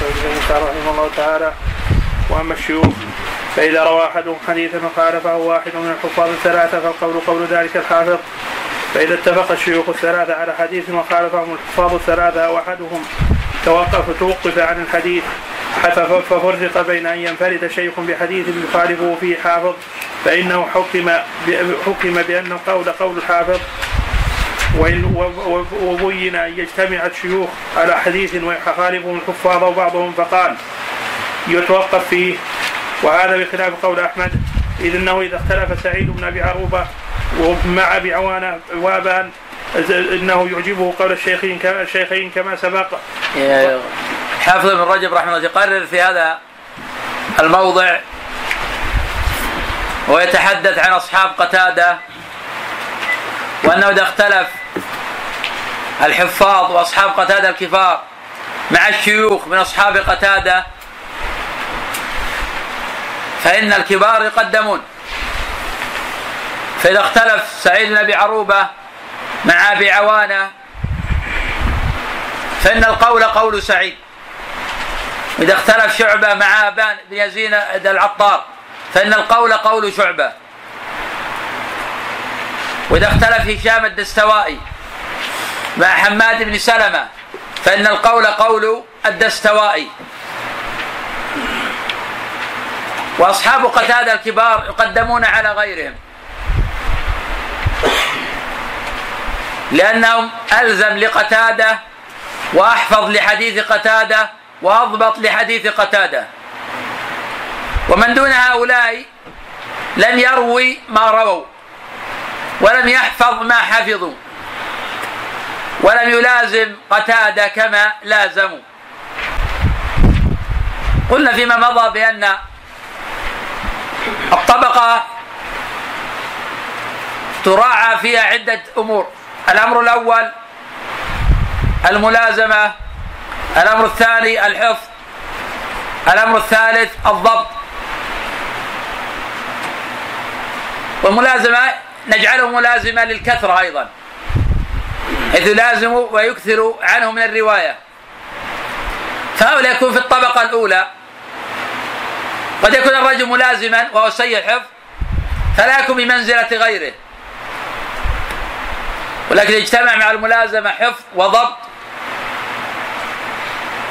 بن رحمه الله تعالى وأما الشيوخ فإذا روى احدهم حديثا وخالفه واحد من الحفاظ الثلاثة فالقول قول ذلك الحافظ. فإذا اتفق الشيوخ الثلاثة على حديث وخالفهم الحفاظ الثلاثة أو أحدهم توقف توقف عن الحديث ففرق بين أن ينفرد شيخ بحديث يخالفه فيه حافظ فإنه حكم حكم بأن القول قول الحافظ وبين أن يجتمع الشيوخ على حديث ويخالفهم الحفاظ وبعضهم فقال يتوقف فيه. وهذا بخلاف قول أحمد إذ أنه إذا اختلف سعيد بن أبي عروبة ومع أبي عوانة وابان إنه يعجبه قول الشيخين كما الشيخين كما سبق. حافظ بن رجب رحمه الله يقرر في هذا الموضع ويتحدث عن أصحاب قتادة وأنه إذا اختلف الحفاظ وأصحاب قتادة الكفار مع الشيوخ من أصحاب قتادة فإن الكبار يقدمون. فإذا اختلف سعيد بن أبي عروبة مع أبي عوانة فإن القول قول سعيد. اذا اختلف شعبة مع أبان بن يزيد العطار فإن القول قول شعبة. وإذا اختلف هشام الدستوائي مع حماد بن سلمة فإن القول قول الدستوائي. وأصحاب قتادة الكبار يقدمون على غيرهم. لأنهم ألزم لقتادة وأحفظ لحديث قتادة وأضبط لحديث قتادة. ومن دون هؤلاء لم يروي ما رووا. ولم يحفظ ما حفظوا. ولم يلازم قتادة كما لازموا. قلنا فيما مضى بأن الطبقة تراعى فيها عدة أمور. الأمر الأول الملازمة الأمر الثاني الحفظ الأمر الثالث الضبط. والملازمة نجعله ملازمه للكثرة أيضا. حيث يلازم ويكثر عنه من الرواية. فهؤلاء يكون في الطبقة الأولى. قد يكون الرجل ملازما وهو سيء الحفظ فلا يكون بمنزلة غيره. ولكن اجتمع مع الملازمة حفظ وضبط.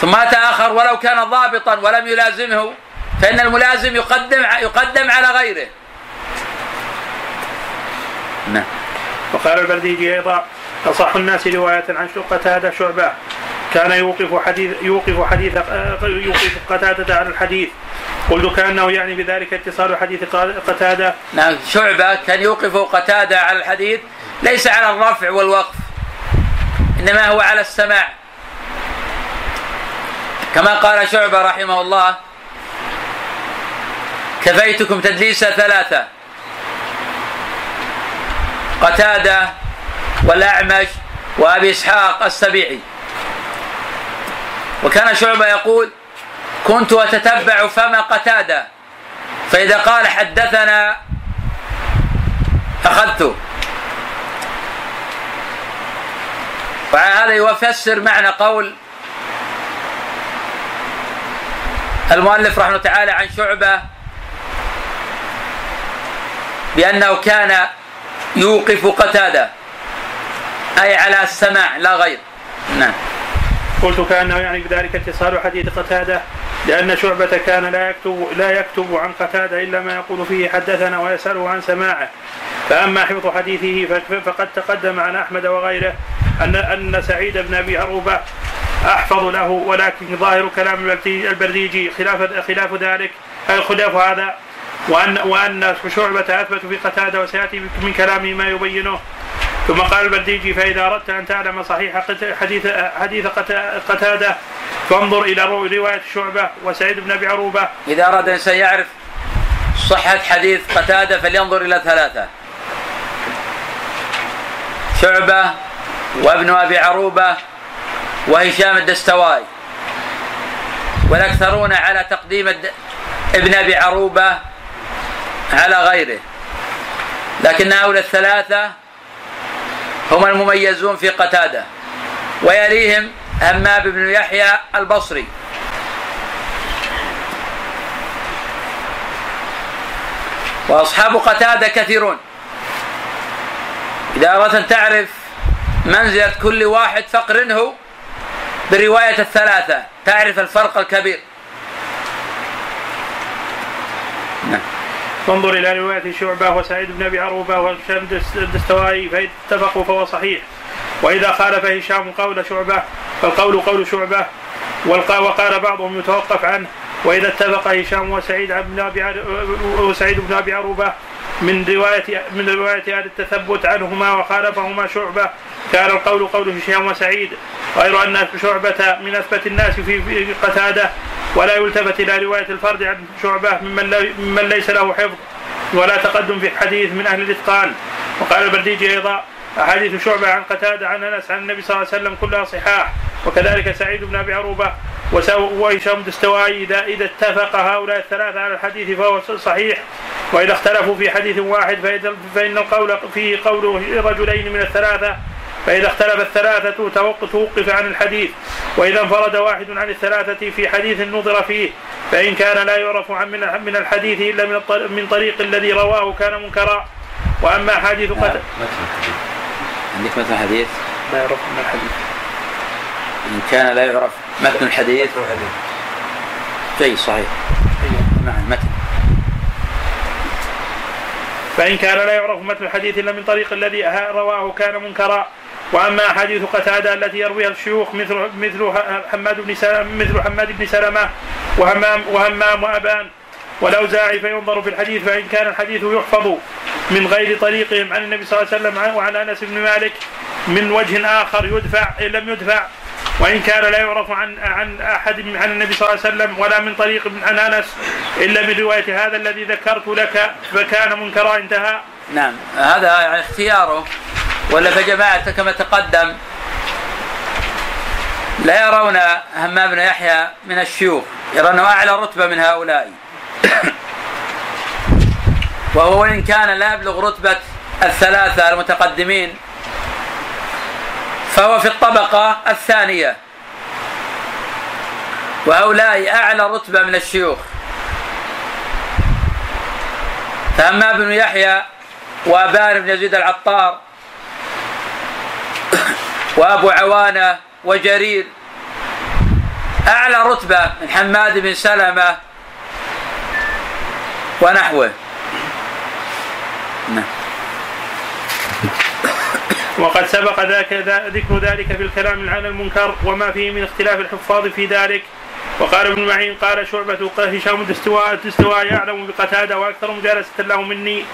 ثم أتى آخر ولو كان ضابطا ولم يلازمه فإن الملازم يقدم يقدم على غيره. نعم. وقال البرديجي أيضا أصح الناس رواية عن قتادة شعبة. كان يوقف حديث يوقف حديث يوقف قتادة على الحديث. قلت كأنه يعني بذلك اتصال حديث قتادة. نعم شعبة كان يوقف قتادة على الحديث ليس على الرفع والوقف إنما هو على السماع. كما قال شعبة رحمه الله كفيتكم تدليس ثلاثة. قتادة والأعمش وأبي إسحاق السبيعي. وكان شعبة يقول كنت أتتبع فم قتادة فإذا قال حدثنا اخذته وهذا يفسر معنى قول المؤلف رحمه تعالى عن شعبة بأنه كان يوقف قتادة. أي على السماع لا غير. نعم. قلت كأنه يعني بذلك اتصال حديث قتادة لأن شعبة كان لا يكتب لا يكتب عن قتادة إلا ما يقول فيه حدثنا ويسأله عن سماعه. فأما حفظ حديثه فقد تقدم عن أحمد وغيره ان أن سعيد بن أبي عروبة أحفظ له ولكن ظاهر كلام البرديجي خلاف خلاف ذلك. خلاف هذا؟ وأن وأن شعبة أثبت في قتادة وسيأتي من كلامه ما يبينه ثم قال البرديجي فإذا أردت أن تعلم صحيح حديث حديث قتادة فانظر إلى رواية شعبة وسعيد بن أبي عروبة. إذا أراد الانسان يعرف صحة حديث قتادة فلينظر إلى ثلاثة. شعبة وابن أبي عروبة وهشام الدستواي. والأكثرون على تقديم ابن أبي عروبة على غيره. لكن هؤلاء الثلاثة هم المميزون في قتادة. ويليهم هماب بن يحيى البصري. وأصحاب قتادة كثيرون. إذا أردت أن تعرف منزلة كل واحد فقرنه برواية الثلاثة. تعرف الفرق الكبير. فانظر إلى رواية شعبة وسعيد بن أبي عروبة وهشام الدستوائي فإذا اتفقوا فهو صحيح. وإذا خالف هشام قول شعبة فالقول قول شعبة وقال بعضهم يتوقف عنه. وإذا اتفق هشام وسعيد بن أبي وسعيد بن أبي عروبة من رواية من رواية أهل التثبت عنهما وخالفهما شعبة كان القول قول هشام وسعيد غير أن شعبة من أثبت الناس في قتادة ولا يلتفت إلى رواية الفرد عن شعبة ممن, ممن ليس له حفظ ولا تقدم في الحديث من أهل الإتقان وقال البرديجي أيضا أحاديث شعبة عن قتادة عن أنس عن النبي صلى الله عليه وسلم كلها صحاح وكذلك سعيد بن أبي عروبة وهشام دستواي إذا إذا اتفق هؤلاء الثلاثة على الحديث فهو صحيح. وإذا اختلفوا في حديث واحد فإن القول فيه قول رجلين من الثلاثة فإذا اختلف الثلاثة توقف عن الحديث وإذا انفرد واحد عن الثلاثة في حديث نظر فيه فإن كان لا يعرف عن من الحديث إلا من من طريق الذي رواه كان منكرا. وأما حديث قتل عندك مثل حديث؟ لا يعرف من الحديث. إن كان لا يعرف متن الحديث؟ جيد صحيح. نعم متن. فإن كان لا يعرف متن الحديث إلا من طريق الذي رواه كان منكرا. وأما احاديث قتادة التي يرويها الشيوخ مثل مثل حماد بن سلمة مثل حماد بن سلمة وهمام وهمام وأبان والاوزاعي فينظر في الحديث فإن كان الحديث يحفظ من غير طريقهم عن النبي صلى الله عليه وسلم وعن أنس بن مالك من وجه آخر يدفع ان لم يدفع وإن كان لا يعرف عن عن أحد عن النبي صلى الله عليه وسلم ولا من طريق عن أنس إلا من روايه هذا الذي ذكرت لك فكان منكرا انتهى. نعم هذا يعني اختياره ولا فجماعة كما تقدم لا يرون همام بن يحيى من الشيوخ يرونه أعلى رتبة من هؤلاء. وهو إن كان لا يبلغ رتبة الثلاثة المتقدمين فهو في الطبقة الثانية. وهؤلاء أعلى رتبة من الشيوخ. فأما ابن يحيى وأبان بن يزيد العطار وأبو عوانة وجرير. أعلى رتبة من حماد بن سلمة ونحوه. نعم. وقد سبق ذاك ذكر ذلك في الكلام عن المنكر وما فيه من اختلاف الحفاظ في ذلك. وقال ابن معين قال شعبة هشام الدستواء يعلم بقتادة وأكثر مجالسة له مني.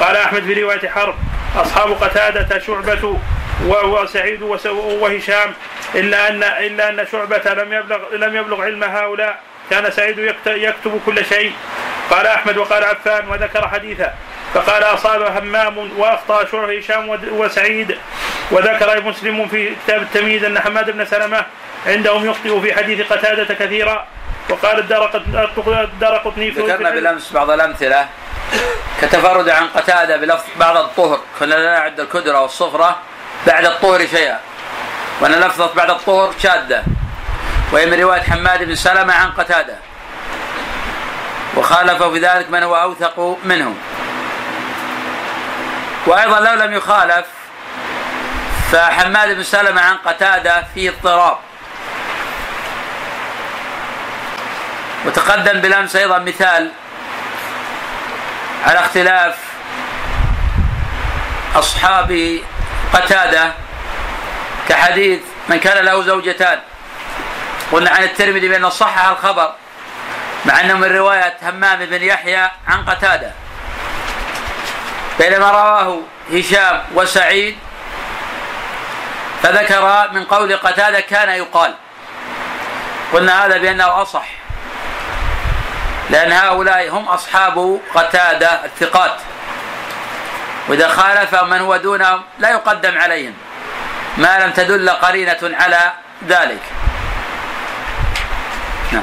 قال أحمد في رواية حرب أصحاب قتادة شعبة وسعيد وهشام إلا ان إلا أن شعبة لم يبلغ لم يبلغ علم هؤلاء. كان سعيد يكتب كل شيء. قال أحمد وقال عفان وذكر حديثا فقال أصاب همام وأخطأ شعر هشام وسعيد. وذكر مسلم في كتاب التمييز أن حماد بن سلمة عندهم يخطئ في حديث قتادة كثيرا وقال الدار قطني ذكرنا بالأمس بعض الأمثلة كتفرد عن قتادة بلفظ بعد الطهر. كنا لا نعد الكدرة والصفرة. بعد الطهر شيئا. وأن لفظة بعد الطهر شاذة وهي من رواية حماد بن سلمة عن قتادة. وخالفه في ذلك من هو أوثق منه. وأيضا لو لم يخالف فحماد بن سلمة عن قتادة فيه اضطراب. وتقدم بالأمس أيضا مثال على اختلاف أصحاب قتادة كحديث من كان له زوجتان. قلنا عن الترمذي بأنه صحح الخبر مع أنه من رواية همام بن يحيى عن قتادة. بينما رواه هشام وسعيد فذكر من قول قتادة كان يقال. قلنا هذا بأنه أصح لأن هؤلاء هم أصحاب قتادة الثقات. وإذا خالف من هو دونهم لا يقدم عليهم. ما لم تدل قرينة على ذلك. نعم.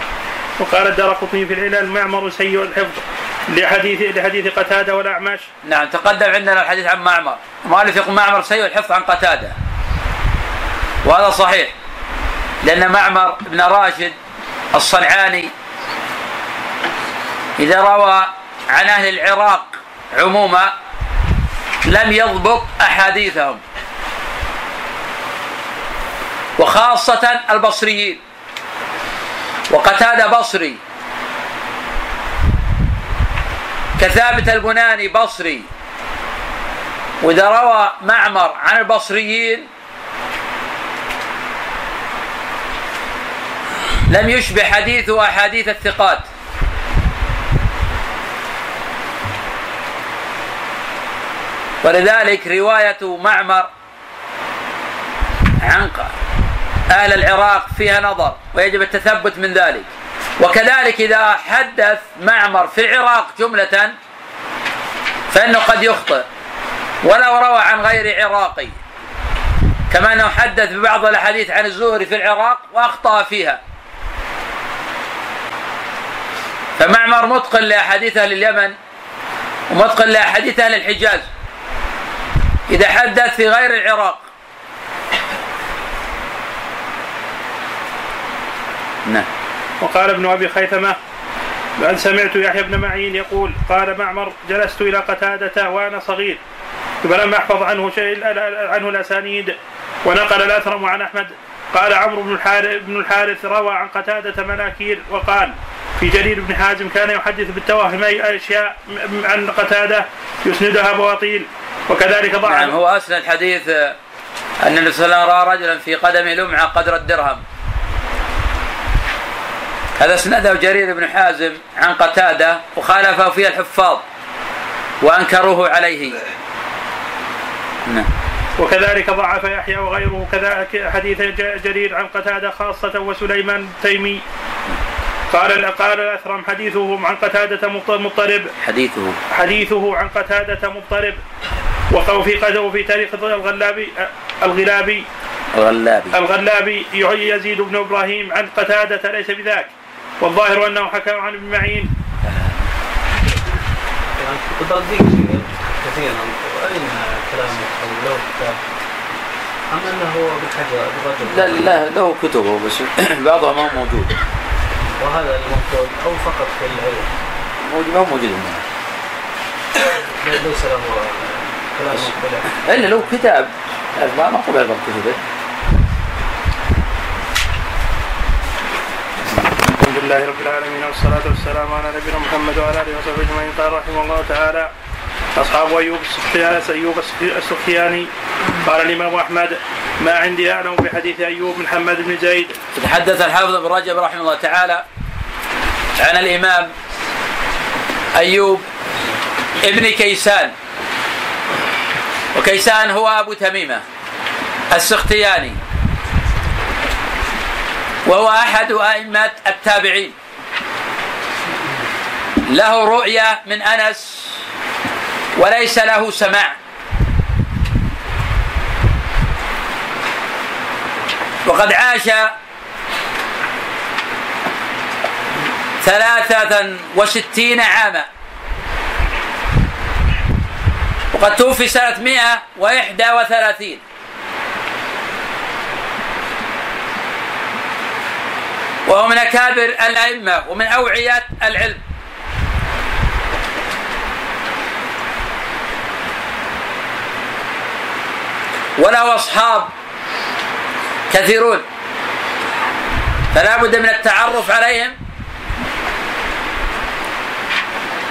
وقال الدار قطني في العلل معمر سيء الحفظ لحديث لحديث قتادة والاعمش نعم تقدم عندنا الحديث عن معمر. مؤلف يقول معمر سيء الحفظ عن قتادة. وهذا صحيح لأن معمر بن راشد الصنعاني إذا روى عن أهل العراق عموما لم يضبط أحاديثهم. وخاصة البصريين. وقتادة بصري. كثابت البناني بصري. وإذا روى معمر عن البصريين لم يشبه حديثه أحاديث الثقات. ولذلك رواية معمر عن أهل العراق فيها نظر ويجب التثبت من ذلك. وكذلك إذا حدث معمر في العراق جملة فإنه قد يخطئ. ولو روى عن غير عراقي كما أنه حدث ببعض الأحاديث عن الزهري في العراق وأخطأ فيها. فمعمر متقن لأحاديث أهل اليمن ومتقن لأحاديث أهل الحجاز. إذا حدث في غير العراق. نعم. وقال ابن أبي خيثمة بل سمعت يحيى بن معين يقول قال معمر جلست إلى قتادة وأنا صغير فلم أحفظ عنه شيء عنه الأسانيد ونقل الاثرم عن أحمد. قال عمرو بن الحارث بن الحارث روى عن قتادة مناكير وقال في جرير بن حازم كان يحدث بالتوهم أي أشياء عن قتادة يسندها بواطيل وكذلك ضعف نعم هو أسند حديث أن النبي صلى الله عليه وسلم رأى رجلا في قدمه لمعة قدر الدرهم. هذا أسنده جرير بن حازم عن قتادة وخالفه فيه الحفاظ وأنكروه عليه. نعم. وكذلك ضعف يحيى وغيره كذلك حديث جرير عن قتادة خاصة وسليمان التيمي قال قال الأثرم حديثه عن قتادة مضطرب حديثه. حديثه عن قتادة مضطرب وفي وفي تاريخ الغلابي الغلابي. الغلابي. الغلابي يزيد بن إبراهيم عن قتادة ليس بذاك. والظاهر أنه حكم عن ابن معين. كثيرا اين كلامه أو له كتاب أم أنه ابن حجر لا لا له كتبه بس بعضها ما هو موجود. وهذا المفروض أو فقط في العلم موجود ما موجود ليس له كلام إلا له كتاب. ما ما قبل كتبه الحمد لله رب العالمين والصلاة والسلام على نبينا محمد وعلى آله وصحبه أجمعين. قال رحمه الله تعالى أصحاب أيوب أيوب السخياني قال الإمام أحمد ما عندي أعلم بحديث أيوب من حماد بن زيد. تحدث الحافظ بن رجب رحمه الله تعالى عن الإمام أيوب ابن كيسان. وكيسان هو أبو تميمة السختياني وهو أحد أئمة التابعين. له رؤية من أنس وليس له سماع. وقد عاش ثلاثة وستين عاما. وقد توفي سنة مئة وإحدى وثلاثين. وهو من أكابر الأئمة ومن أوعية العلم. وله أصحاب كثيرون. فلا بد من التعرف عليهم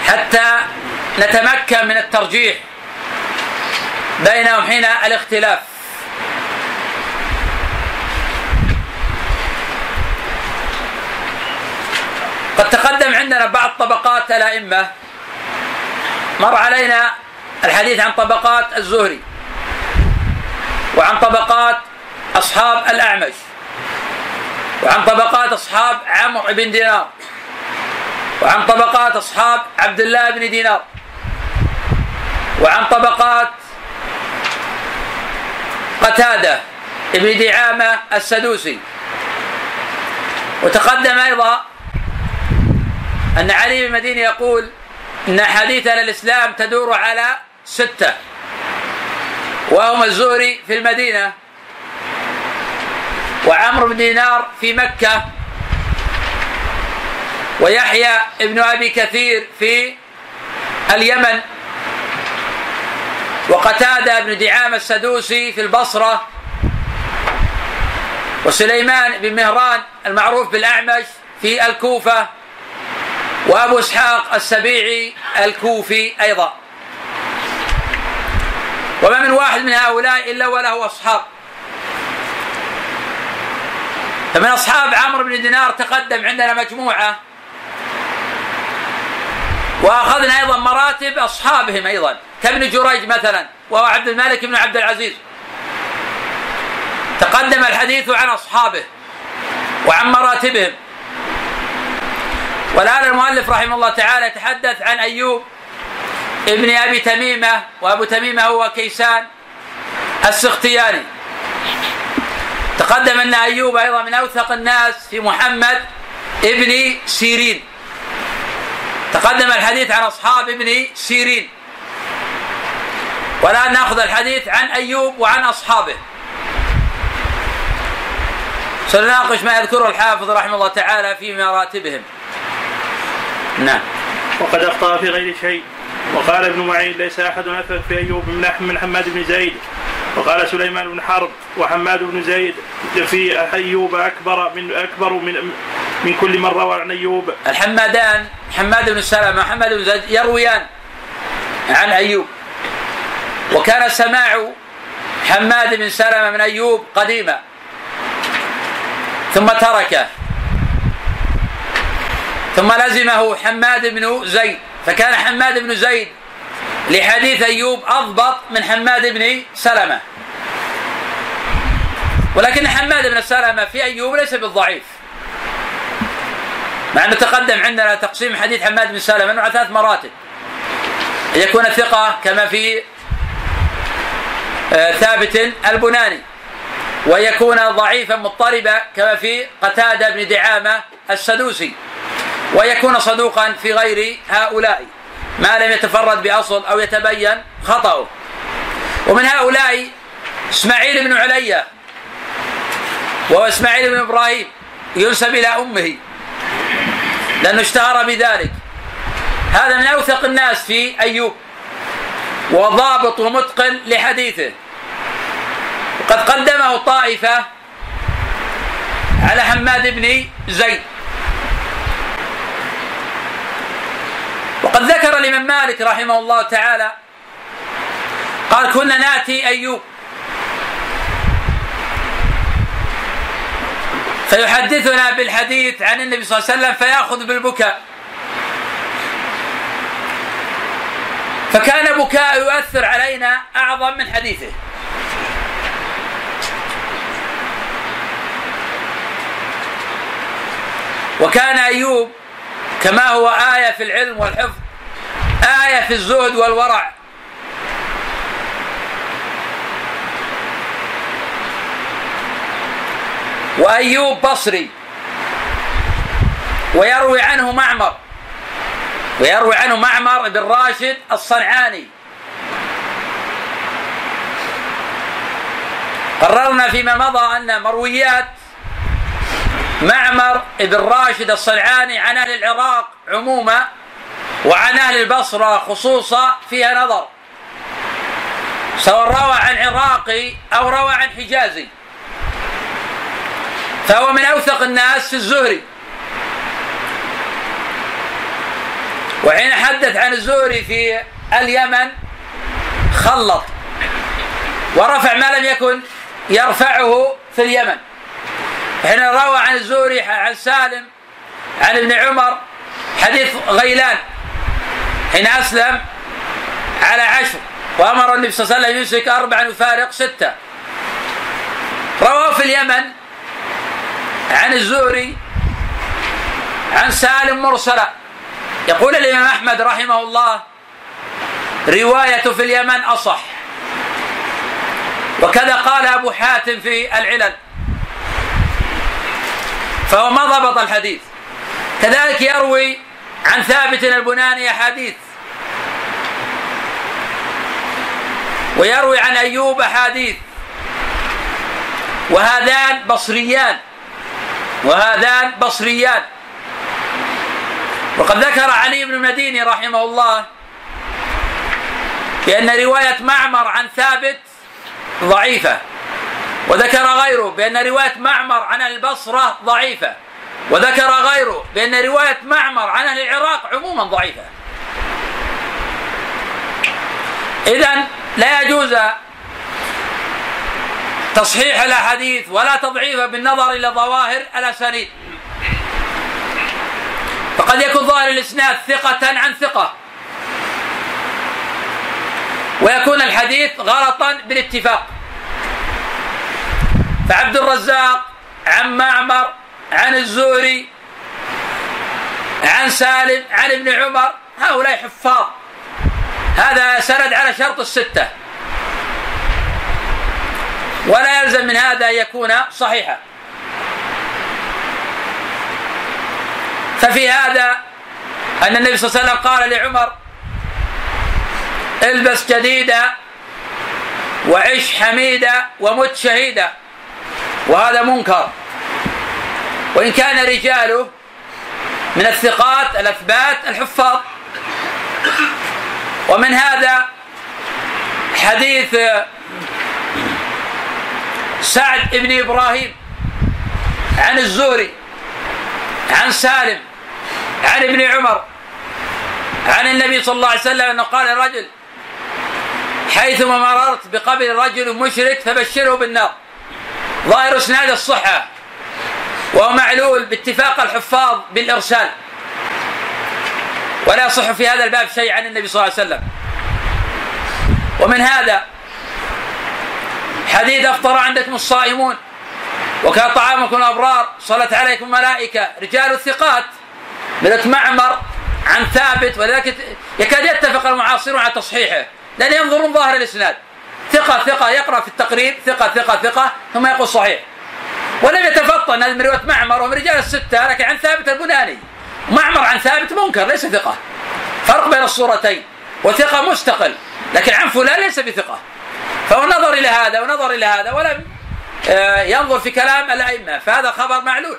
حتى نتمكن من الترجيح بينهم حين الاختلاف. قد تقدم عندنا بعض طبقات الأئمة مر علينا الحديث عن طبقات الزهري. وعن طبقات أصحاب الأعمش. وعن طبقات أصحاب عمرو بن دينار. وعن طبقات أصحاب عبد الله بن دينار. وعن طبقات قتادة بن دعامة السدوسي. وتقدم أيضا أن علي بن المديني يقول أن حديث الإسلام تدور على ستة. وهم الزهري في المدينة وعمرو بن دينار في مكة ويحيى ابن أبي كثير في اليمن وقتادة بن دعام السدوسي في البصرة وسليمان بن مهران المعروف بالأعمش في الكوفة وأبو إسحاق السبيعي الكوفي أيضا. وما من واحد من هؤلاء إلا وله أصحاب. فمن أصحاب عمرو بن دينار تقدم عندنا مجموعة. وأخذنا أيضا مراتب أصحابهم أيضا كابن جريج مثلا وهو عبد الملك بن عبد العزيز. تقدم الحديث عن أصحابه وعن مراتبهم. والآن المؤلف رحمه الله تعالى يتحدث عن أيوب ابن أبي تميمة وأبو تميمة هو كيسان السختياني. تقدم أن أيوب أيضا من أوثق الناس في محمد ابن سيرين. تقدم الحديث عن أصحاب ابن سيرين. والآن نأخذ الحديث عن أيوب وعن أصحابه. سنناقش ما يذكره الحافظ رحمه الله تعالى في مراتبهم. نعم. وقد أخطأ في غير شيء. وقال ابن معين ليس أحد أثبت في أيوب من حماد بن زيد. وقال سليمان بن حرب وحماد بن زيد في أيوب أكبر من أكبر من من كل من روى عن أيوب. الحمادان حماد بن سلمة وحماد بن زيد يرويان عن أيوب. وكان سماع حماد بن سلمة من أيوب قديما. ثم تركه. ثم لزمه حماد بن زيد. فكان حماد بن زيد لحديث أيوب أضبط من حماد بن سلمة. ولكن حماد بن سلمة في أيوب ليس بالضعيف. مع أنه تقدم عندنا تقسيم حديث حماد بن سلمة على ثلاث مراتب. أن يكون ثقة كما في آه، ثابت البناني. ويكون ضعيفا مضطربا كما في قتادة بن دعامة السدوسي. ويكون صدوقا في غير هؤلاء. ما لم يتفرد بأصل أو يتبين خطأه. ومن هؤلاء إسماعيل بن عليا وهو إسماعيل بن إبراهيم ينسب إلى أمه لأنه اشتهر بذلك. هذا من أوثق الناس في أيوب وضابط ومتقن لحديثه. وقد قدمه طائفة على حماد بن زيد. وقد ذكر الإمام مالك رحمه الله تعالى قال كنا نأتي أيوب. فيحدثنا بالحديث عن النبي صلى الله عليه وسلم فيأخذ بالبكاء. فكان بكاء يؤثر علينا أعظم من حديثه. وكان أيوب كما هو آية في العلم والحفظ آية في الزهد والورع. وأيوب بصري. ويروي عنه معمر. ويروي عنه معمر بن راشد الصنعاني. قررنا فيما مضى أن مرويات معمر بن راشد الصنعاني عن أهل العراق عموما وعن أهل البصرة خصوصا فيها نظر. سواء روى عن عراقي أو روى عن حجازي. فهو من أوثق الناس في الزهري. وحين حدث عن الزهري في اليمن خلط. ورفع ما لم يكن يرفعه في اليمن. حين روى عن الزهري عن سالم عن ابن عمر حديث غيلان. حين أسلم على عشر. وأمر النبي صلى الله عليه وسلم يمسك أربعا ويفارق ستة. رواه في اليمن عن الزهري عن سالم مرسلا. يقول الإمام أحمد رحمه الله رواية في اليمن أصح. وكذا قال أبو حاتم في العلل. فهو ما ضبط الحديث. كذلك يروي عن ثابت البناني أحاديث ويروي عن أيوب أحاديث. وهذان بصريان. وهذان بصريان. وقد ذكر علي بن المديني رحمه الله بأن رواية معمر عن ثابت ضعيفة. وذكر غيره بأن رواية معمر عن البصرة ضعيفة. وذكر غيره بأن رواية معمر عن العراق عموما ضعيفة. إذا لا يجوز تصحيح الأحاديث ولا تضعيفها بالنظر إلى ظواهر الأسانيد. فقد يكون ظاهر الإسناد ثقة عن ثقة. ويكون الحديث غلطا بالاتفاق. فعبد الرزاق عن معمر عن الزهري عن سالم عن ابن عمر هؤلاء حفاظ. هذا سند على شرط الستة. ولا يلزم من هذا أن يكون صحيحا. ففي هذا أن النبي صلى الله عليه وسلم قال لعمر البس جديدا وعش حميدا ومت شهيدا وهذا منكر. وإن كان رجاله من الثقات الأثبات الحفاظ. ومن هذا حديث سعد بن إبراهيم عن الزهري عن سالم عن ابن عمر عن النبي صلى الله عليه وسلم أنه قال الرجل حيثما مررت بقبر رجل مشرك فبشره بالنار. ظاهر إسناد الصحة وهو معلول باتفاق الحفاظ بالإرسال. ولا يصح في هذا الباب شيء عن النبي صلى الله عليه وسلم. ومن هذا حديث أفطر عندكم الصائمون وكان طعامكم الأبرار صلت عليكم ملائكه رجال الثقات مثل معمر عن ثابت ولذلك يكاد يتفق المعاصرون على تصحيحه لأن ينظرون ظاهر الإسناد. ثقة ثقة يقرأ في التقرير ثقة ثقة ثقة ثم يقول صحيح. ولم يتفطن من رواية معمر ومن رجال الستة لكن عن ثابت البناني. معمر عن ثابت منكر ليس ثقة. فرق بين الصورتين وثقة مستقل لكن عن فلان ليس بثقة. فهو نظر إلى هذا ونظر إلى هذا ولم آه، ينظر في كلام الأئمة فهذا خبر معلول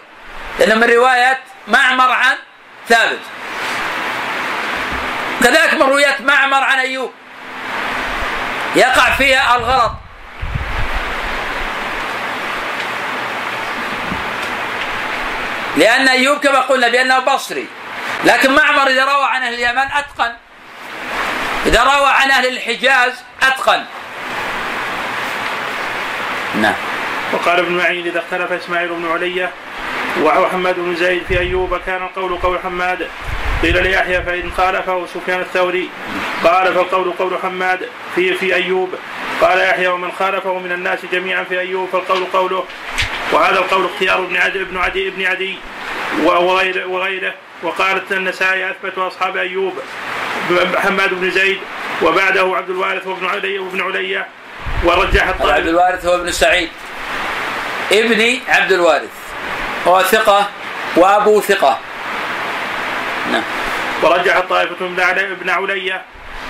لأنه من رواية معمر عن ثابت. كذلك من روايات معمر عن أيوب. يقع فيها الغلط. لأن أيوب كما قلنا بأنه بصري. لكن معمر إذا روى عن أهل اليمن أتقن. إذا روى عن أهل الحجاز أتقن. نعم. وقال ابن معين إذا اختلف إسماعيل بن علية وحماد بن زيد في أيوب كان القول قول حماد. قيل ليحيى فإن خالفه سفيان الثوري. قال فالقول قول حماد في في أيوب. قال يحيى ومن خالفه من الناس جميعا في أيوب فالقول قوله وهذا القول اختيار ابن عدي ابن عدي ابن عدي وغيره وغيره. وقالت النسائي اثبت أصحاب أيوب حماد بن زيد وبعده عبد الوارث وابن علي وابن علي ورجح الطالب عبد الوارث هو ابن سعيد. ابن عبد الوارث. هو ثقة وأبو ثقة. نعم. ورجح الطائفة ابن علي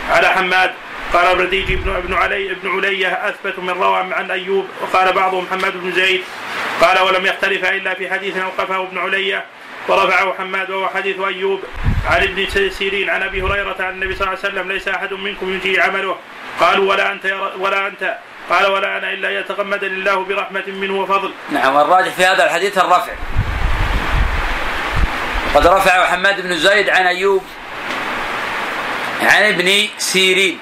على حماد. قال الرديجي بن ابن علي ابن علية أثبت من روى عن أيوب وقال بعضهم محمد بن زيد قال ولم يختلف إلا في حديث أوقفه ابن علية ورفعه حماد وهو حديث أيوب عن ابن سيرين عن أبي هريرة عن النبي صلى الله عليه وسلم ليس أحد منكم ينجي عمله قالوا ولا أنت ولا أنت قال ولا أنا إلا يتغمدني الله برحمة منه وفضل. نعم والراجح في هذا الحديث الرفع. وقد رفعه حماد بن زيد عن أيوب عن ابن سيرين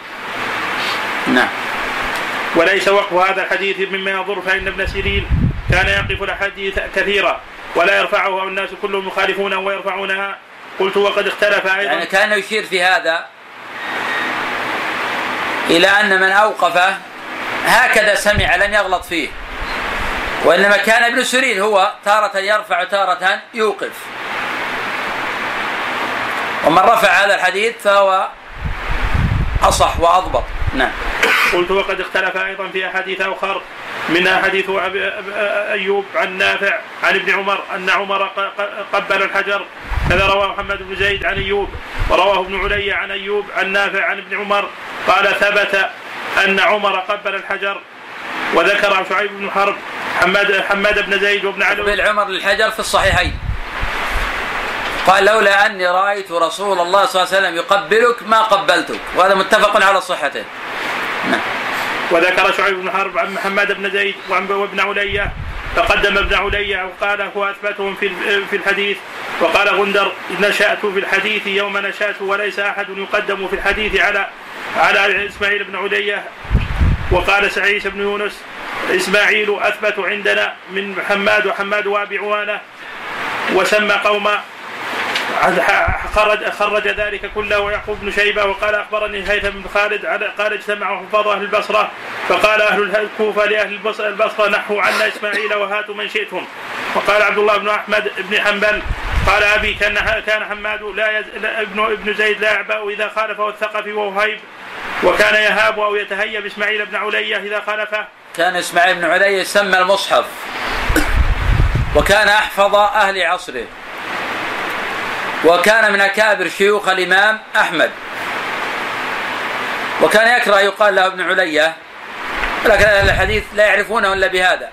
نعم. وليس وقف هذا الحديث مما يضر فإن ابن سيرين كان يقف الأحاديث كثيرا ولا يرفعها والناس كلهم يخالفونه ويرفعونها. قلت وقد اختلف أيضا. يعني كان يشير في هذا إلى أن من أوقفه هكذا سمع لن يغلط فيه. وإنما كان ابن سيرين هو تارة يرفع تارة يوقف. ومن رفع هذا الحديث فهو أصح وأضبط. نعم. قلت وقد اختلف أيضا في أحاديث أخر منها حديث أيوب عن نافع عن ابن عمر أن عمر قبل الحجر. كذا رواه محمد بن زيد عن أيوب ورواه ابن علي عن أيوب عن نافع عن ابن عمر. قال ثبت أن عمر قبل الحجر. وذكر شعيب بن حرب حماد حماد بن زيد وابن علي. قبل عمر للحجر في الصحيحين. قال لولا أني رأيت رسول الله صلى الله عليه وسلم يقبلك ما قبلتك. وهذا متفق على صحته نعم. وذكر شعيب بن حرب عن محمد بن زيد وعن وابن علية فقدم ابن علية وقال هو أثبتهم في في الحديث. وقال غندر نشأت في الحديث يوم نشأت وليس أحد يقدم في الحديث على على إسماعيل بن علية وقال سعيد بن يونس إسماعيل أثبت عندنا من حماد وحماد وأبي عوانة وسمى قوما خرج خرج ذلك كله ويعقوب بن شيبة وقال أخبرني هيثم بن خالد قال اجتمع حفاظ أهل البصرة فقال أهل الكوفه لأهل البصرة نحوا عنا إسماعيل وهاتوا من شئتم. وقال عبد الله بن أحمد بن حنبل قال أبي كان كان حماد لا, يز... ابن ابن زيد لا يعبأ إذا خالفه الثقفي ووهيب وكان يهاب أو يتهيب اسماعيل بن علية إذا خالفه كان إسماعيل بن علية يسمى المصحف. وكان أحفظ أهل عصره. وكان من أكابر شيوخ الإمام أحمد. وكان يكره يقال له ابن علية ولكن أهل الحديث لا يعرفونه إلا بهذا.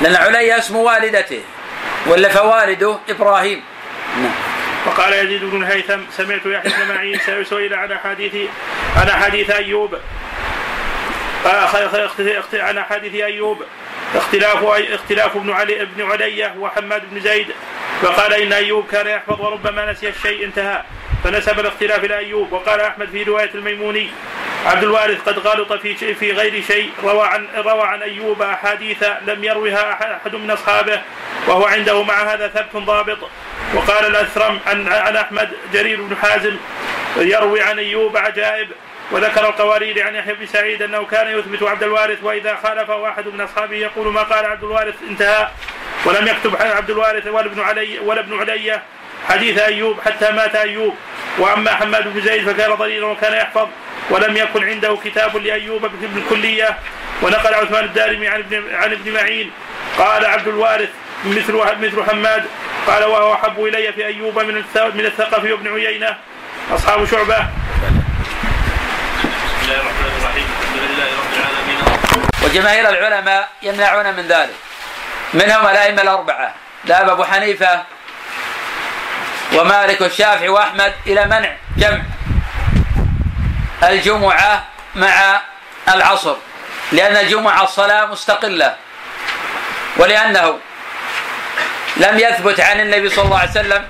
لأن علية اسم والدته ولا فوالده إبراهيم. نعم. وقال يزيد بن الهيثم سمعت يحيى بن معين سئل عن حديث عن حديث أيوب. عن حديث أيوب. اختلاف اختلاف ابن علي ابن علية وحماد بن زيد. فقال إن أيوب كان يحفظ وربما نسي الشيء انتهى. فنسب الاختلاف إلى أيوب. وقال أحمد في رواية الميموني عبد الوارث قد غلط في في غير شيء. روى عن روى عن أيوب أحاديث لم يروها أحد من أصحابه وهو عنده مع هذا ثبت ضابط. وقال الأثرم عن عن أحمد جرير بن حازم يروي عن أيوب عجائب. وذكر القوارير عن يحيى بن سعيد أنه كان يثبت عبد الوارث وإذا خالفه واحد من أصحابه يقول ما قال عبد الوارث انتهى ولم يكتب عبد الوارث ولا ابن علي ولا ابن علي حديث أيوب حتى مات أيوب. وأما حماد بن زيد فكان ضريرا وكان يحفظ ولم يكن عنده كتاب لأيوب بالكليه ونقل عثمان الدارمي عن ابن عن ابن معين قال عبد الوارث مثل مثل حماد قال وهو أحب إلي في أيوب من من الثقفي وابن عيينة. أصحاب شعبة. الله الرحمن الرحيم الحمد لله رب العالمين وجماهير العلماء يمنعون من ذلك. منهم الأئمة الأربعة ذهب أبو حنيفة ومالك والشافعي وأحمد إلى منع جمع الجمعة مع العصر لأن الجمعة الصلاة مستقلة ولأنه لم يثبت عن النبي صلى الله عليه وسلم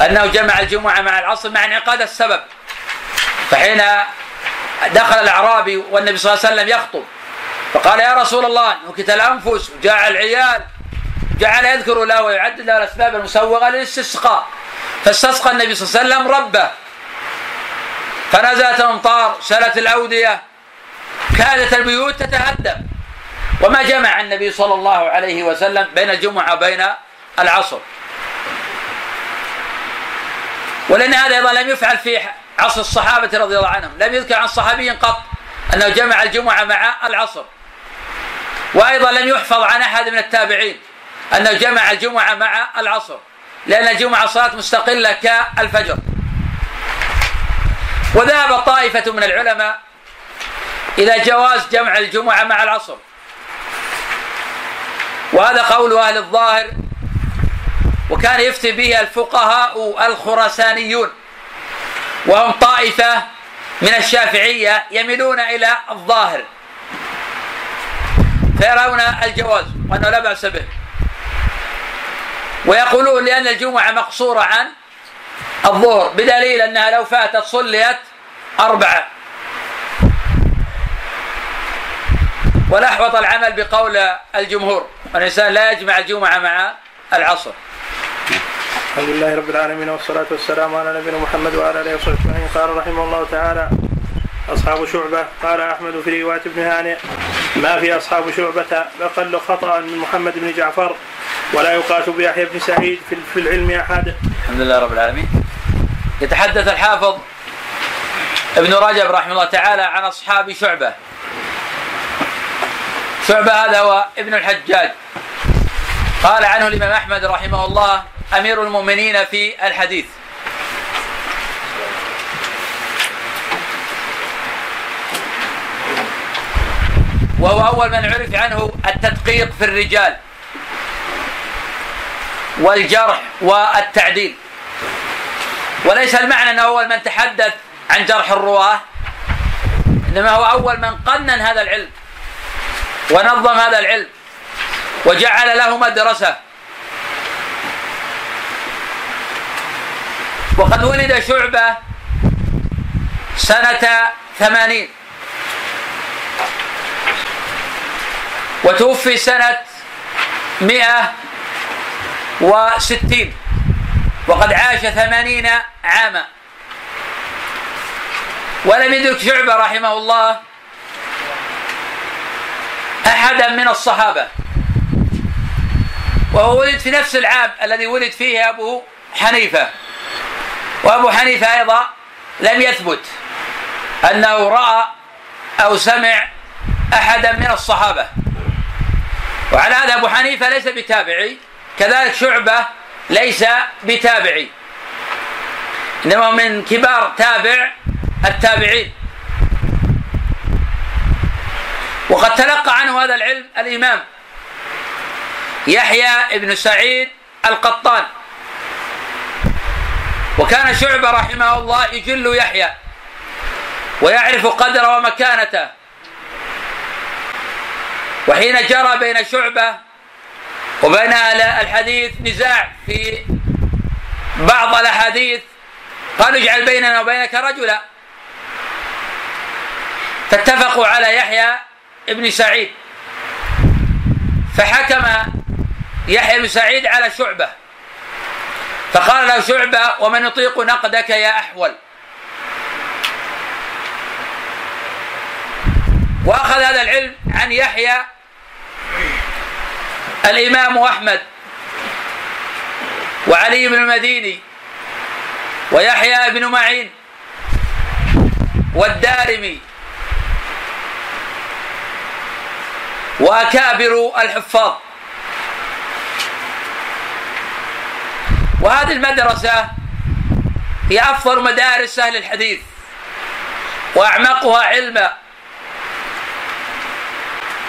أنه جمع الجمعة مع العصر مع انعقاد السبب. فحين دخل الأعرابي والنبي صلى الله عليه وسلم يخطب فقال يا رسول الله نكت الأنفس وجاع العيال جعل يذكر له ويعدد له الأسباب المسوغة للاستسقاء فاستسقى النبي صلى الله عليه وسلم ربه. فنزلت الامطار سالت الأودية كادت البيوت تتهدم وما جمع النبي صلى الله عليه وسلم بين الجمعة وبين العصر. ولأن هذا أيضا لم يفعل في عصر الصحابة رضي الله عنهم. لم يذكر عن صحابي قط أنه جمع الجمعة مع العصر. وأيضا لم يحفظ عن أحد من التابعين أنه جمع الجمعة مع العصر لأن الجمعة صلاه مستقلة كالفجر. وذهب طائفة من العلماء إلى جواز جمع الجمعة مع العصر. وهذا قول أهل الظاهر وكان يفتي به الفقهاء الخراسانيون. وهم طائفة من الشافعية يميلون إلى الظاهر. فيرون الجواز وأنه لا بأس به. ويقولون لأن الجمعة مقصورة عن الظهر بدليل أنها لو فاتت صليت أربعة. والأحوط العمل بقول الجمهور. الإنسان لا يجمع الجمعة مع العصر. الحمد لله رب العالمين والصلاة والسلام على نبينا محمد وعلى آله وصحبه أجمعين. قال رحمه الله تعالى أصحاب شعبة. قال أحمد في رواية ابن هانئ ما في أصحاب شعبة أقل خطأ من محمد بن جعفر ولا يقاس بيحيى بن سعيد في العلم أحد. الحمد لله رب العالمين. يتحدث الحافظ ابن رجب رحمه الله تعالى عن أصحاب شعبة. شعبة هذا هو ابن الحجاج. قال عنه الإمام أحمد رحمه الله أمير المؤمنين في الحديث. وهو أول من عرف عنه التدقيق في الرجال والجرح والتعديل. وليس المعنى أنه أول من تحدث عن جرح الرواة إنما هو أول من قنن هذا العلم ونظم هذا العلم وجعل له مدرسة. وقد ولد شعبة سنة ثمانين. وتوفي سنة مئة وستين. وقد عاش ثمانين عاما. ولم يدرك شعبة رحمه الله أحدا من الصحابة. وهو ولد في نفس العام الذي ولد فيه أبو حنيفة. وأبو حنيفة أيضا لم يثبت أنه رأى أو سمع أحدا من الصحابة. وعلى هذا أبو حنيفة ليس بتابعي كذلك شعبة ليس بتابعي. إنما من كبار تابع التابعين. وقد تلقى عنه هذا العلم الإمام يحيى بن سعيد القطان. وكان شعبة رحمه الله يجل يحيى ويعرف قدره ومكانته. وحين جرى بين شعبة وبين الحديث نزاع في بعض الأحاديث قالوا اجعل بيننا وبينك رجلا. فاتفقوا على يحيى ابن سعيد فحكم يحيى بن سعيد على شعبة. فقال له شعبة ومن يطيق نقدك يا أحول. وأخذ هذا العلم عن يحيى الإمام أحمد وعلي بن المديني ويحيى بن معين والدارمي وأكابر الحفاظ. وهذه المدرسة هي أفضل مدارس أهل الحديث وأعمقها علما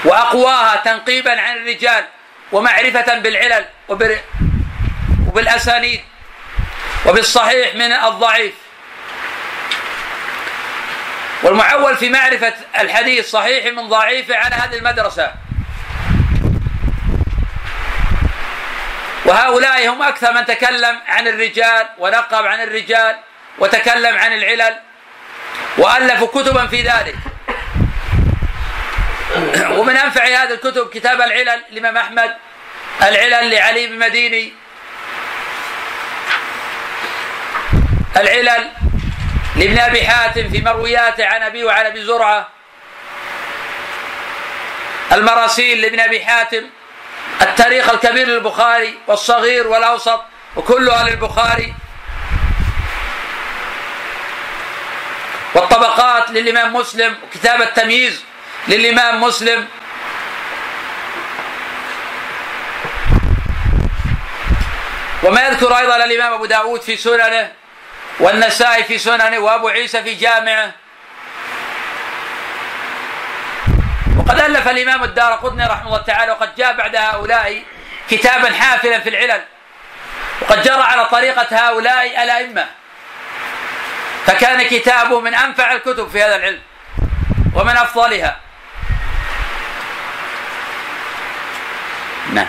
وأقواها تنقيبا عن الرجال ومعرفة بالعلل وبالأسانيد وبالصحيح من الضعيف. والمعول في معرفة الحديث صحيح من ضعيفه على هذه المدرسة. وهؤلاء هم أكثر من تكلم عن الرجال ونقب عن الرجال وتكلم عن العلل وألفوا كتبا في ذلك. ومن أنفع هذه الكتب كتاب العلل لإمام أحمد العلل لعلي بن مديني. العلل لابن أبي حاتم في مروياته عن ابي وعن أبي زرعة. المراسيل لابن أبي حاتم التاريخ الكبير للبخاري والصغير والأوسط وكلها للبخاري والطبقات للإمام مسلم وكتاب التمييز للإمام مسلم. وما يذكر أيضا الإمام أبو داود في سننه والنسائي في سننه وأبو عيسى في جامعه. وقد ألف الإمام الدار قطني رحمه الله تعالى وقد جاء بعد هؤلاء كتابا حافلا في العلل وقد جرى على طريقة هؤلاء الأئمة فكان كتابه من أنفع الكتب في هذا العلم ومن أفضلها. نعم.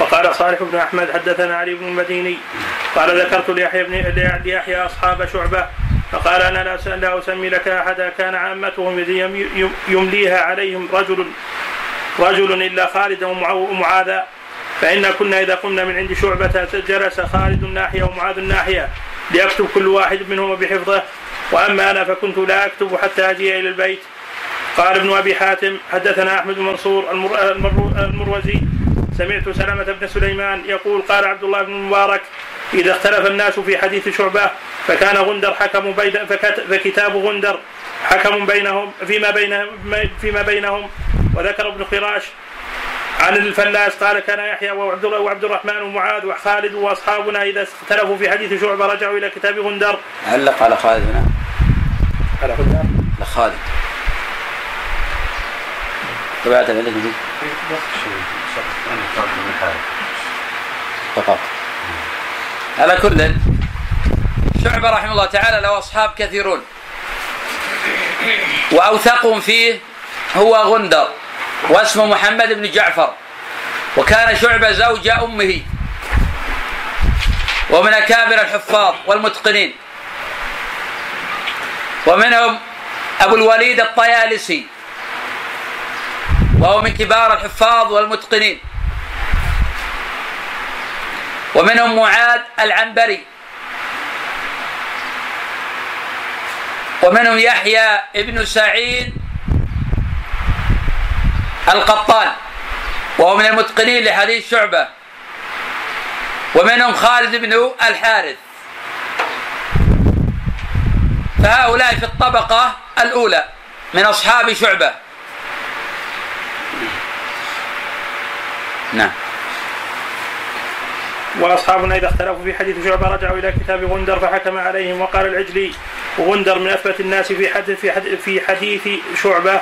وقال صالح بن أحمد حدثنا علي بن المديني. قال ذكرت ليحيى بن ليحيى أصحاب شعبة. فقال أنا لا لا أسمي لك أحدا كان عامتهم يمليها عليهم رجل رجل إلا خالدا ومعاذا فإنا كنا إذا قمنا من عند شعبة جلس خالد الناحية ومعاذ الناحية ليكتب كل واحد منهما بحفظه. وأما أنا فكنت لا أكتب حتى أجي إلى البيت. قال ابن أبي حاتم حدثنا أحمد بن منصور المروزي سمعت سلمة بن سليمان يقول قال عبد الله بن المبارك إذا اختلف الناس في حديث شعبة فكان غندر حكم بين فكتاب غندر حكم بينهم فيما بينهم فيما بينهم وذكر ابن خراش عن الفلاس قال كان يحيى وعبد الله وعبد الرحمن ومعاذ وخالد وأصحابنا إذا اختلفوا في حديث شعبة رجعوا إلى كتاب غندر. علق على خالد هنا. على غندر؟ لخالد. تبعت عليك فقط. على كل شعبة رحمه الله تعالى له أصحاب كثيرون. وأوثقهم فيه هو غندر واسمه محمد بن جعفر. وكان شعبة زوج أمه. ومن أكابر الحفاظ والمتقنين. ومنهم أبو الوليد الطيالسي. وهو من كبار الحفاظ والمتقنين. ومنهم معاذ العنبري. ومنهم يحيى ابن سعيد القطان. وهو من المتقنين لحديث شعبة. ومنهم خالد بن الحارث. فهؤلاء في الطبقة الأولى من أصحاب شعبة. نعم. واصحابنا اذا اختلفوا في حديث شعبة رجعوا إلى كتاب غندر فحكم عليهم وقال العجلي غندر من أثبت الناس في حديث في حديث, في حديث شعبة.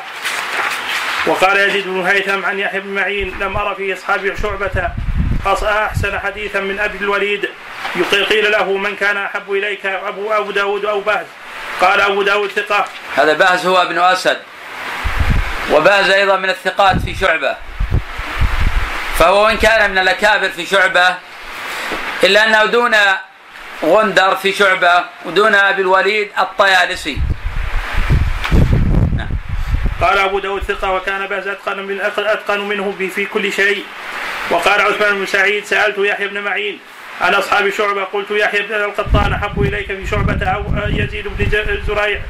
وقال يزيد بن هيثم عن يحيى بن معين لم أرى في أصحاب شعبة أحسن حديثا من أبي الوليد. قيل له من كان أحب إليك ابو أبو داود أو بهز. قال أبو داود ثقة. هذا بهز هو ابن أسد. وبهز أيضا من الثقات في شعبة. فهو وإن كان من الأكابر في شعبة إلا أنه دون غندر في شعبة ودون أبي الوليد الطيالسي. نعم. قال أبو داود ثقة وكان باز أتقن, من أتقن منه في كل شيء. وقال عثمان بن سعيد سألت يحيى بن معين عن أصحاب شعبة قلت يحيى بن القطان أحب إليك في شعبة أو يزيد بن زريع.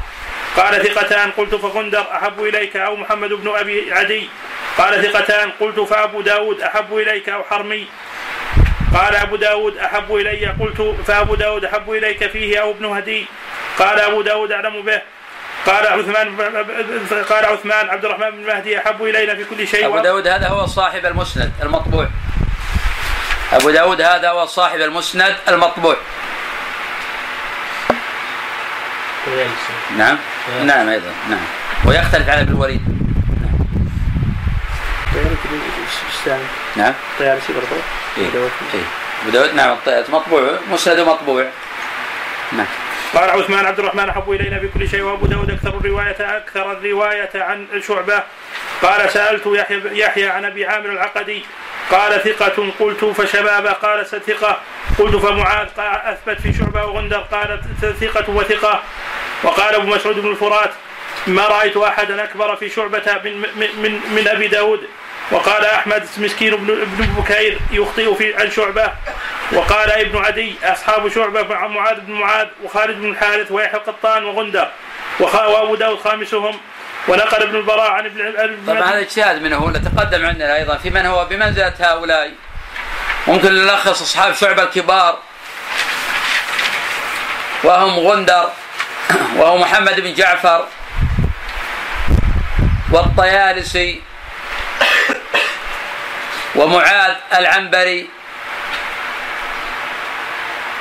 قال ثقتان قلت فغندر أحب إليك أو محمد بن أبي عدي. قال ثقتان قلت فأبو داود أحب إليك أو حرمي. قال أبو داود أحب إلي قلت فأبو داود أحب إليك فيه أو ابن هدي؟ قال أبو داود أعلم به. قال عثمان قال عثمان عبد الرحمن بن مهدي أحب إلينا في كل شيء. أبو داود هذا هو صاحب المسند المطبوع. أبو داود هذا هو صاحب المسند المطبوع. نعم. نعم أيضا نعم. ويختلف عن ابن الوليد. نعم. نعم الطيارسي برضه إيه. إيه. ابو داود نعم مطبوع. مسند مطبوع. نعم. قال عثمان عبد الرحمن أحب إلينا بكل شيء وأبو داود أكثر الرواية أكثر الرواية عن شعبة. قال سألت يحيى يحيى عن أبي عامر العقدي. قال ثقة قلت فشباب. قال ثقة قلت فمعاذ. قال أثبت في شعبة وغندر. قال ثقة وثقة. وقال أبو مسعود بن الفرات ما رأيت أحدا أكبر في شعبة من, من, من, من أبي داود. وقال أحمد مسكين بن ابن بكير يخطئ في عن شعبة. وقال ابن عدي أصحاب شعبة مع معاذ بن معاذ وخالد بن الحارث ويحيى القطان وغندر وأبو داود خامسهم ونقل ابن البراء عن ابن طبعا هذا اجتهاد منه تقدم عندنا أيضا في من هو بمنزلة هؤلاء. ممكن نلخص أصحاب شعبة الكبار. وهم غندر وهو محمد بن جعفر والطيالسي ومعاذ العنبري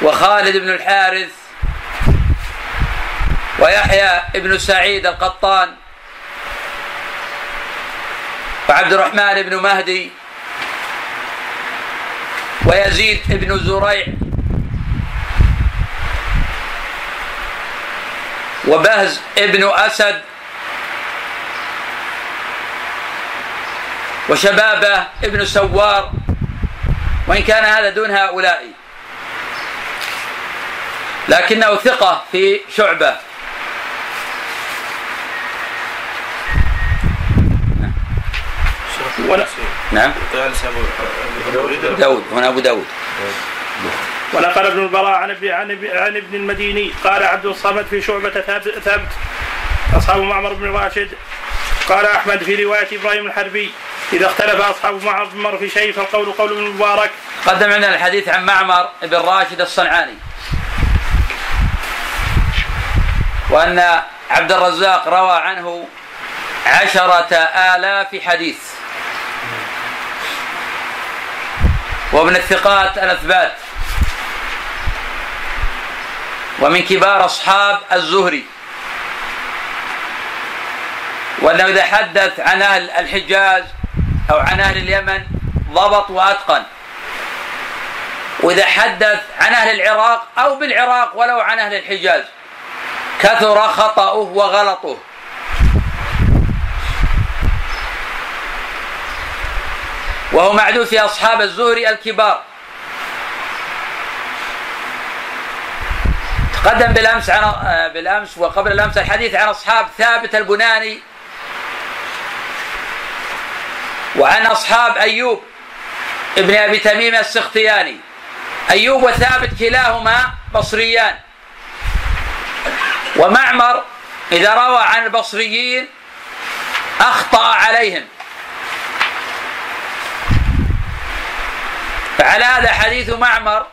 وخالد بن الحارث ويحيى بن سعيد القطان وعبد الرحمن بن مهدي ويزيد بن زريع وبهز بن أسد وشبابه ابن سوار وإن كان هذا دون هؤلاء. لكنه ثقة في شعبة. ولا نعم. داود هنا أبو داود. ونقل ابن البراء عن ابن عن ابن المديني قال عبد الصمد في شعبة ثابت. أصحاب معمر بن راشد قال أحمد في رواية إبراهيم الحربي إذا اختلف أصحاب معمر في شيء فالقول قول ابن المبارك قدم لنا الحديث عن معمر بن راشد الصنعاني. وأن عبد الرزاق روى عنه عشرة آلاف حديث. ومن الثقات الأثبات. ومن كبار أصحاب الزهري. وأنه إذا حدث عن أهل الحجاز أو عن أهل اليمن ضبط وأتقن. وإذا حدث عن أهل العراق أو بالعراق ولو عن أهل الحجاز كثر خطأه وغلطه. وهو معدود في أصحاب الزهري الكبار. تقدم بالأمس عن آه، بالأمس وقبل الأمس الحديث عن أصحاب ثابت البناني وعن أصحاب أيوب ابن أبي تميم السختياني. أيوب وثابت كلاهما بصريان. ومعمر إذا روى عن البصريين أخطأ عليهم. فعلى هذا حديث معمر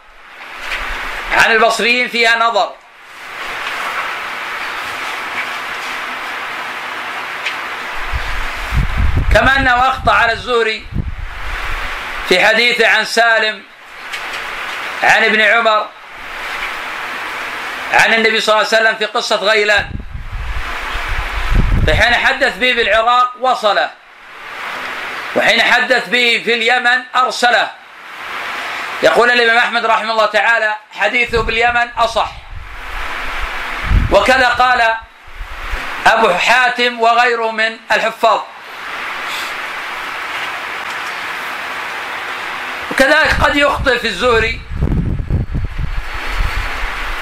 عن البصريين فيها نظر. كما أنه أخطأ على الزهري في حديثه عن سالم عن ابن عمر عن النبي صلى الله عليه وسلم في قصة غيلان. فحين حدث به في العراق وصله وحين حدث به في اليمن أرسله. يقول الإمام أحمد رحمه الله تعالى حديثه باليمن أصح. وكذا قال أبو حاتم وغيره من الحفاظ. وكذلك قد يخطئ في الزهري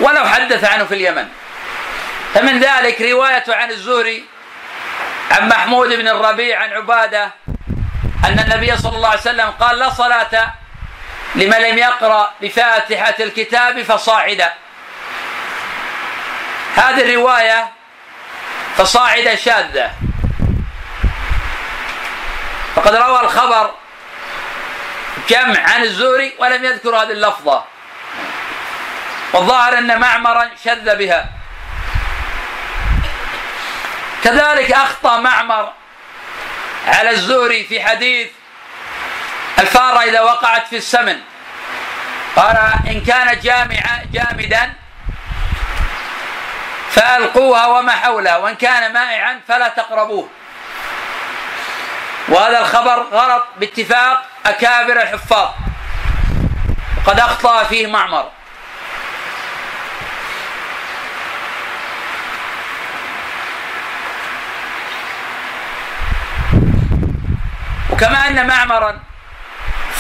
ولو حدث عنه في اليمن. فمن ذلك رواية عن الزهري عن محمود بن الربيع عن عبادة أن النبي صلى الله عليه وسلم قال لا صلاة لمن لم يقرأ بفاتحة الكتاب فصاعدا. هذه الرواية فصاعدة شاذة. فقد روى الخبر جمع عن الزهري ولم يذكر هذه اللفظة. والظاهر أن معمرا شذ بها. كذلك أخطأ معمر على الزهري في حديث الفارة إذا وقعت في السمن. قال إن كان جامعا جامدا فألقوها وما حولها وإن كان مائعا فلا تقربوه. وهذا الخبر غلط باتفاق أكابر الحفاظ. وقد أخطأ فيه معمر. وكما أن معمرا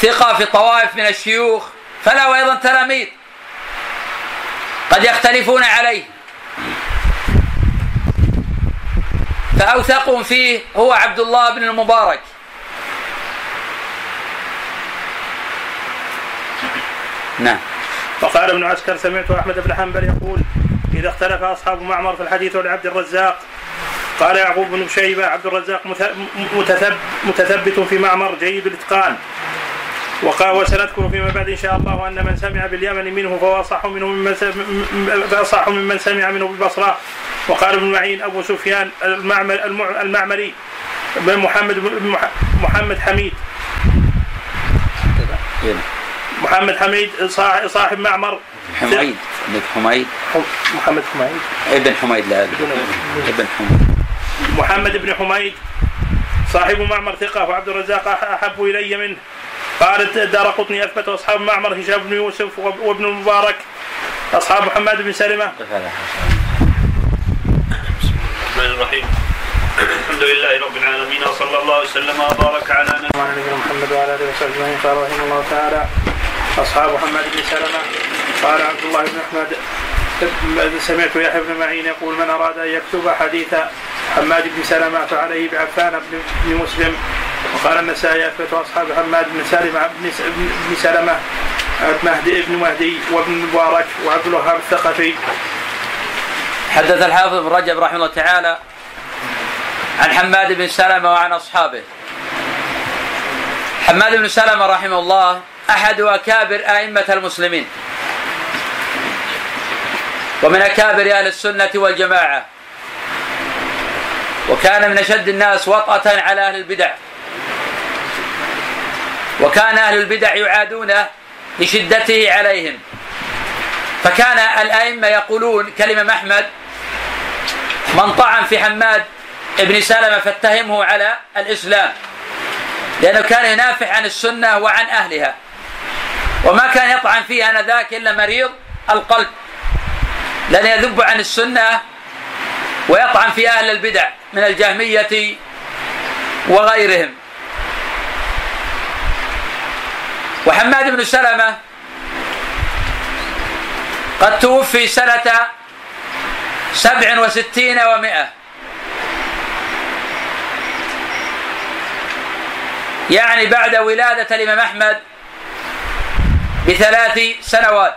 ثقة في طوائف من الشيوخ فله أيضا تلاميذ قد يختلفون عليه. فأوثقهم فيه هو عبد الله بن المبارك. نعم. وقال ابن عسكر سمعت أحمد بن حنبل يقول إذا اختلف أصحاب معمر في الحديث عبد الرزاق قال يعقوب بن شيبة عبد الرزاق متثبت في معمر جيد الإتقان وقال وسنذكر فيما بعد إن شاء الله أن من سمع باليمن منه فهو أصح منه ممن أصح ممن سمع منه بالبصرة. وقال ابن معين أبو سفيان المعمري بن محمد بن محمد حميد. محمد حميد صاحب معمر. حميد. ابن حميد. محمد حميد. ابن حميد لا ابن حميد. محمد بن حميد صاحب معمر ثقة وعبد الرزاق أحب إلي منه. قال الدار قطني أثبت أصحاب معمر هشام بن يوسف وابن المبارك أصحاب محمد بن سلمة. بسم الله الرحمن الرحيم. الحمد لله رب العالمين وصلى الله وسلم وبارك على نبينا محمد وعلى آله وصحبه أجمعين. قال رحمه الله تعالى أصحاب محمد بن سلمة. قال عبد الله بن أحمد سمعت يحيى بن معين يقول من أراد أن يكتب حديث حماد بن سلمة فعليه بعفان بن مسلم وقال النسائي اثبت أصحاب حماد بن سلمه بن سلمة مهدي ابن مهدي وابن مبارك وعبد الوهاب الثقفي. حدث الحافظ بن رجب رحمه الله تعالى عن حماد بن سلمة وعن أصحابه. حماد بن سلمة رحمه الله أحد أكابر أئمة المسلمين. ومن أكابر أهل السنة والجماعة. وكان من أشد الناس وطأة على أهل البدع. وكان أهل البدع يعادونه لشدته عليهم. فكان الأئمة يقولون كلمة احمد من طعن في حماد ابن سلمة فاتهمه على الإسلام لأنه كان ينافح عن السنة وعن أهلها وما كان يطعن فيه آنذاك إلا مريض القلب لأن يذب عن السنة ويطعن في أهل البدع من الجهمية وغيرهم. وحماد بن سلمة قد توفي سنة سبع وستين ومائة يعني بعد ولادة الإمام أحمد بثلاث سنوات.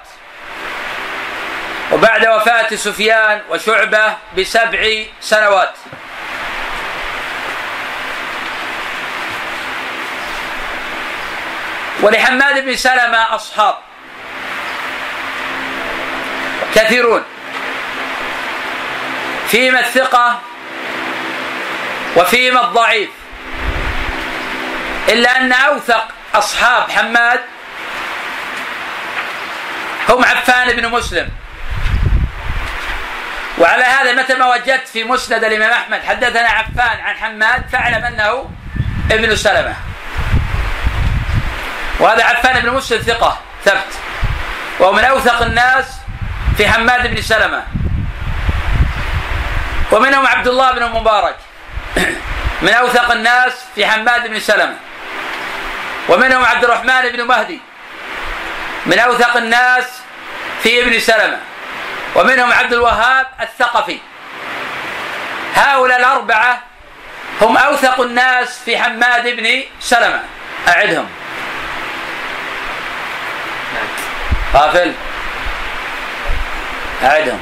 وبعد وفاة سفيان وشعبة بسبع سنوات. ولحماد بن سلمة أصحاب. كثيرون. فيما الثقة وفيما الضعيف. إلا أن أوثق أصحاب حماد هم عفان بن مسلم. وعلى هذا متى ما وجدت في مسند الإمام أحمد حدثنا عفان عن حماد فاعلم أنه ابن سلمة. وهذا عفان بن مسلم ثقة ثبت. وهو من أوثق الناس في حماد بن سلمة. ومنهم عبد الله بن المبارك من أوثق الناس في حماد بن سلمة. ومنهم عبد الرحمن بن مهدي. من أوثق الناس في ابن سلمة. ومنهم عبد الوهاب الثقفي. هؤلاء الأربعة هم أوثق الناس في حماد بن سلمة. أعدهم. غافل أعدهم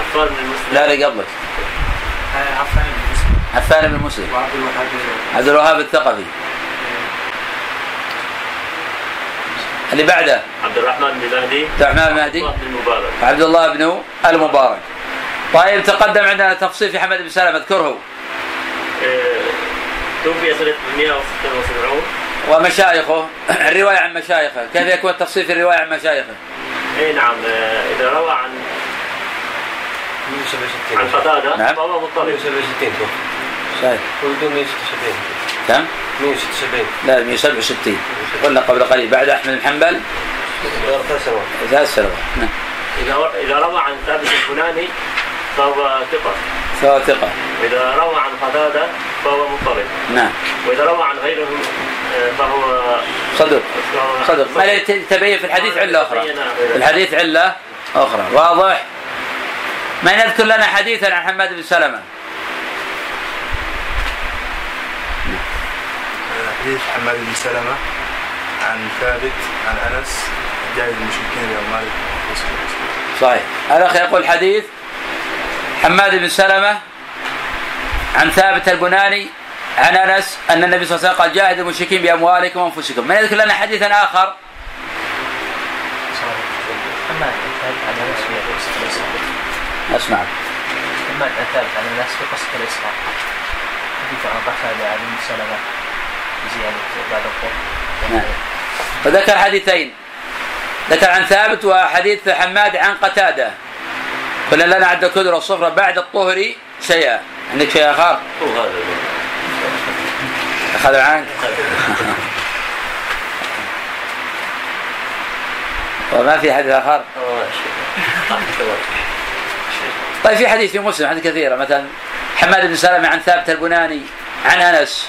عفان بن مسلم. لا لا قبلك. عفان بن مسلم. عفان بن مسلم. وعبد الوهاب عبد الوهاب الثقفي. اللي بعده؟ عبد الرحمن بن مهدي. عبد الرحمن بن المبارك عبد الله بن المبارك. طيب تقدم عندنا تفصيل في حمد بن سلمة. اذكره. آه، توفي سنة 176 ومشايخه. الرواية عن مشايخه. كيف يكون التفصيل في الرواية عن مشايخه؟ اي نعم. إذا روى عن عن 167 قتادة. نعم. فهو مضطرب 167 توفي. شايف. ولدوا 176 كم؟ 176 لا 167 قلنا قبل قليل. بعد أحمد بن حنبل؟ ثلاث سنوات ثلاث سنوات نعم. إذا إذا روى عن ثابت البناني فهو ثقة. سواء ثقة. وإذا روى عن قتادة فهو مضطرب. نعم. وإذا روى عن غيره فهو صدق فهو- صدق ما تبين في الحديث علة أخرى. الحديث علة أخرى. واضح؟ من يذكر لنا حديثا عن حماد بن سلمة. حديث حماد بن سلمة عن ثابت عن أنس جاهد المشركين اليوم. مالك صحيح. الأخ يقول حديث حماد بن سلمة عن ثابت البناني عن أنس أن النبي صلى الله عليه وسلم قال جاهدوا المشركين بأموالكم وأنفسكم. من يذكر لنا حديثا آخر؟ اسمع حماد ثابت عن انس في قصه الاسراء حديث عن قتاده عن ام سلمه زياده بعد نعم. فذكر حديثين. ذكر عن ثابت وحديث حماد عن قتادة. قلنا لنا عد الكدر والصفرة بعد الطهر شيئا. عندك شيء آخر؟ هو هذا اخذوا عنك وما في حديث آخر. طيب في حديث في مسلم حديث كثيرة. مثلا حماد بن سلمة عن ثابت البناني عن أنس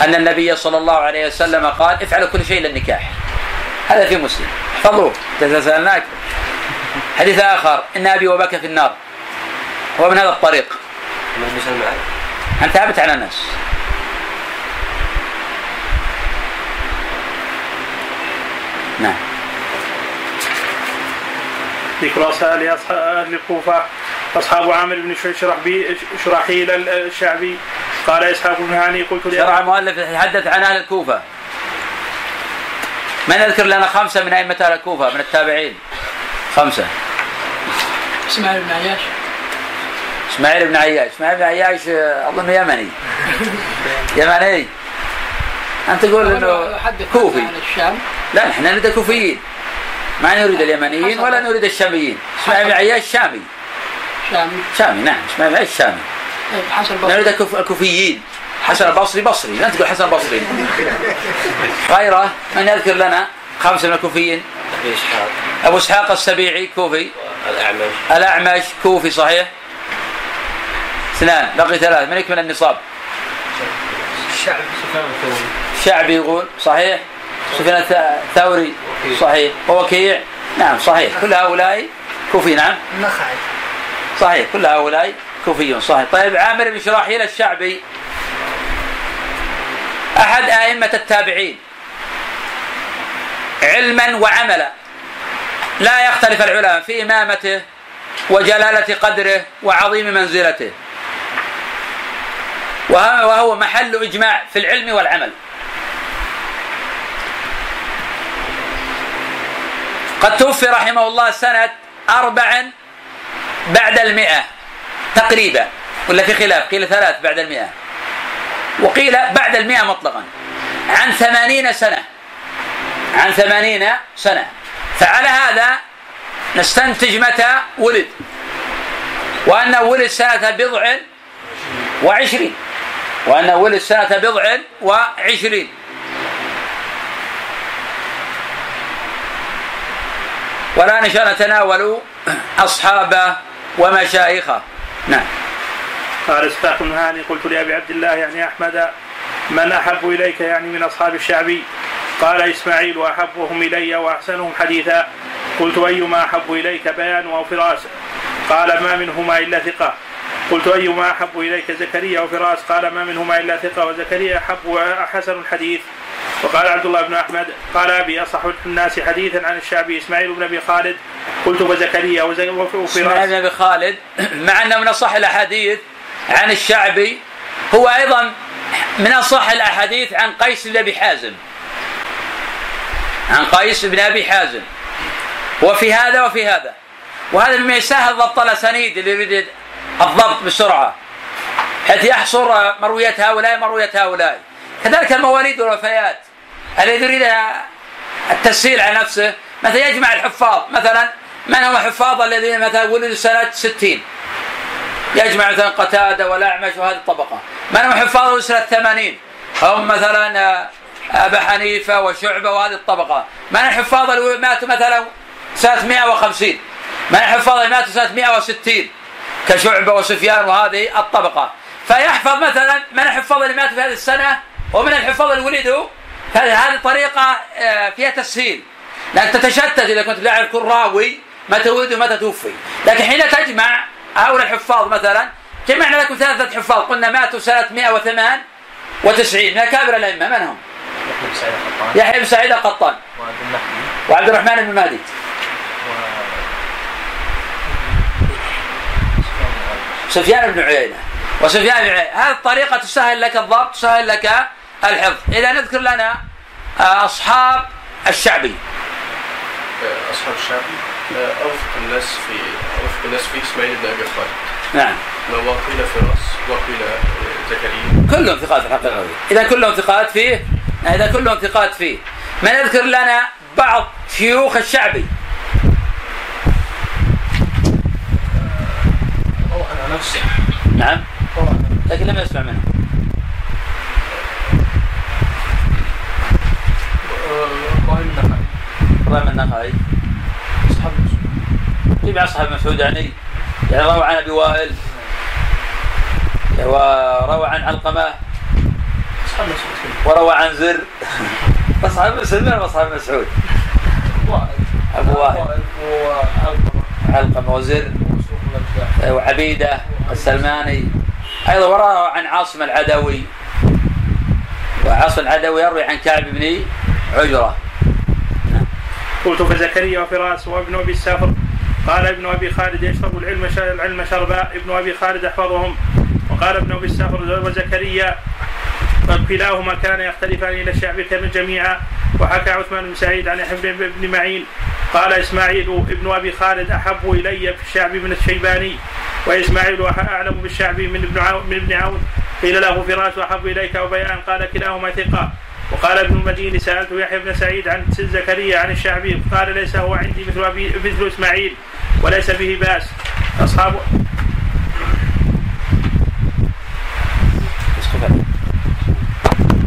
أن النبي صلى الله عليه وسلم قال افعلوا كل شيء للنكاح. هذا في مسلم. احفظوه. سألناك. حديث آخر. إن أبي وبك في النار. هو من هذا الطريق. عن ثابت عن أنس. نعم. ذكر أصحاب أهل الكوفة أصحاب عامر بن شرحبي شرحيل الشعبي. قال إسحاق بن هاني قلت شرع المؤلف يتحدث عن أهل الكوفة. من يذكر لنا خمسة من أئمة أهل الكوفة من التابعين؟ خمسة. إسماعيل بن عياش. إسماعيل بن عياش. إسماعيل بن عياش آه، أظن يمني. يمني. أنت تقول إنه يحدث كوفي. عن الشام. لا نحن نريد الكوفيين. ما نريد اليمنيين ولا نريد الشاميين. اسماعيل بن عياش شامي شامي. شامي نعم. اسماعيل بن عياش شامي طيب حسن نريد البصري الكوف- الكوفيين. حسن البصري بصري. لا تقول حسن البصري غيره من يذكر لنا خمسة من الكوفيين؟ أبي إسحاق. أبو إسحاق السبيعي كوفي. الأعمش. الأعمش كوفي صحيح؟ اثنان. بقي ثلاث. من يكمل النصاب؟ الشعب سفيان الثوري شعبي يقول صحيح؟ سفيان الث- الثوري. صحيح. ووكيع نعم صحيح. كل هؤلاء كوفي نعم؟ النخعي صحيح. كل هؤلاء كوفيون صحيح. طيب عامر بن شراحيل الشعبي. أحد أئمة التابعين. علما وعملا. لا يختلف العلماء في إمامته وجلالة قدره وعظيم منزلته. وه- وهو محل إجماع في العلم والعمل. قد توفي رحمه الله سنة أربع بعد المئة تقريبا ولا في خلاف؟ قيل ثلاث بعد المئة. وقيل بعد المئة مطلقا. عن ثمانين سنة. عن ثمانين سنة. فعلى هذا نستنتج متى ولد. وأنه ولد سنة بضع وعشرين. وأنه ولد سنة بضع وعشرين. والآن إن شاء نتناول أصحابه ومشايخه نعم. قال إسحاق بن هاني قلت لأبي عبد الله يعني أحمد من أحب إليك يعني من أصحاب الشعبي قال إسماعيل واحبهم إلي وأحسنهم حديثا. قلت أيما أحب إليك؟ بيان أو فراس. قال ما منهما إلا ثقة. قلت أيما أحب إليك؟ زكريا وفراس قال ما منهما إلا ثقة. وزكريا أحب وحسن الحديث. وقال عبد الله بن أحمد قال أبي أصح الناس حديثا عن الشعبي إسماعيل بن أبي خالد. قلت وزكريا وز- وفراس إسماعيل بن أبي خالد مع أنه من أصح الأحاديث عن الشعبي هو أيضا من أصح الأحاديث عن قيس بن أبي حازم. عن قيس بن أبي حازم. وفي هذا وفي هذا. وهذا مما يسهل ضبط الأسانيد اللي يريد الضبط بسرعة حيث يحصر مرويات هؤلاء مرويات هؤلاء. كذلك المواليد والوفيات. الذي يريد التسهيل على نفسه مثلا يجمع الحفاظ مثلا من هم الحفاظ الذين مثلا ولدوا سنة 60 يجمع مثلا قتادة والأعمش وهذه الطبقة. من هم الحفاظ ولدوا سنة 80 هم مثلا آه، أبا حنيفة وشعبة وهذه الطبقة. من الحفاظ اللي ماتوا مثلا سنة 150 من الحفاظ اللي ماتوا سنة 160 كشعبة وسفيان وهذه الطبقة. فيحفظ مثلا من الحفاظ اللي ماتوا في هذه السنة ومن الحفاظ اللي ولدوا هذه طريقة آه، فيها تسهيل. لأن تتشتت إذا كنت تعرف كل راوي متى ولد ومتى توفي لكن حين تجمع هؤلاء الحفاظ مثلا جمعنا لكم ثلاثة حفاظ. قلنا ماتوا سنة 198 من أكابر الأئمة؟ من هم؟ يحيى بن سعيد القطان. وعبد الرحمن. بن مهدي سفيان بن عيينة. وسفيان بن عيينة. هذه الطريقة تسهل لك الضبط تسهل لك الحفظ. إذا نذكر لنا أصحاب الشعبي. أصحاب الشعبي آه، أوثق الناس في أوثق الناس فيه إسماعيل بن أبي خالد. نعم. وقيل فراس وقيل آه، زكريا. كلهم ثقات في الحقيقة. إذا كلهم ثقات فيه إذا كلهم ثقات فيه. من يذكر لنا بعض شيوخ الشعبي. هو أنا نفسي. نعم. أنا. لكن لم يسمع منه إبراهيم النخعي. إبراهيم النخعي. أصحاب مسعود. جميع أصحاب مسعود يعني؟ يعني روى عن أبي وائل. وروى عن علقمة. أصحاب مسعود. وروى عن زر. أصحاب مسعود من أصحاب مسعود؟ وائل. أبو وائل. علقمة وزر. الأجداع وعبيدة السلماني. أيضا وروى عن عاصم العدوي. وعاصم العدوي يروي عن كعب بن عجرة قلت فزكريا وفراس وابن أبي السافر قال ابن أبي خالد يشرب العلم العلم شربا. ابن أبي خالد احفظهم. وقال ابن أبي السافر وزكريا كلاهما كان يختلفان إلى الشعب جميعا. وحكى عثمان بن سعيد عن يحيى بن- معين. قال إسماعيل ابن أبي خالد أحب إلي في الشعب من الشيباني. وإسماعيل أح- أعلم بالشعب من ابن عون من ابن عون. قيل له فراس أحب إليك وبيان. قال كلاهما ثقة. وقال ابن المديني سألت يحيى بن سعيد عن زكريا عن الشعبي قال ليس هو عندي مثل أبي مثل إسماعيل وليس به بأس. اصحاب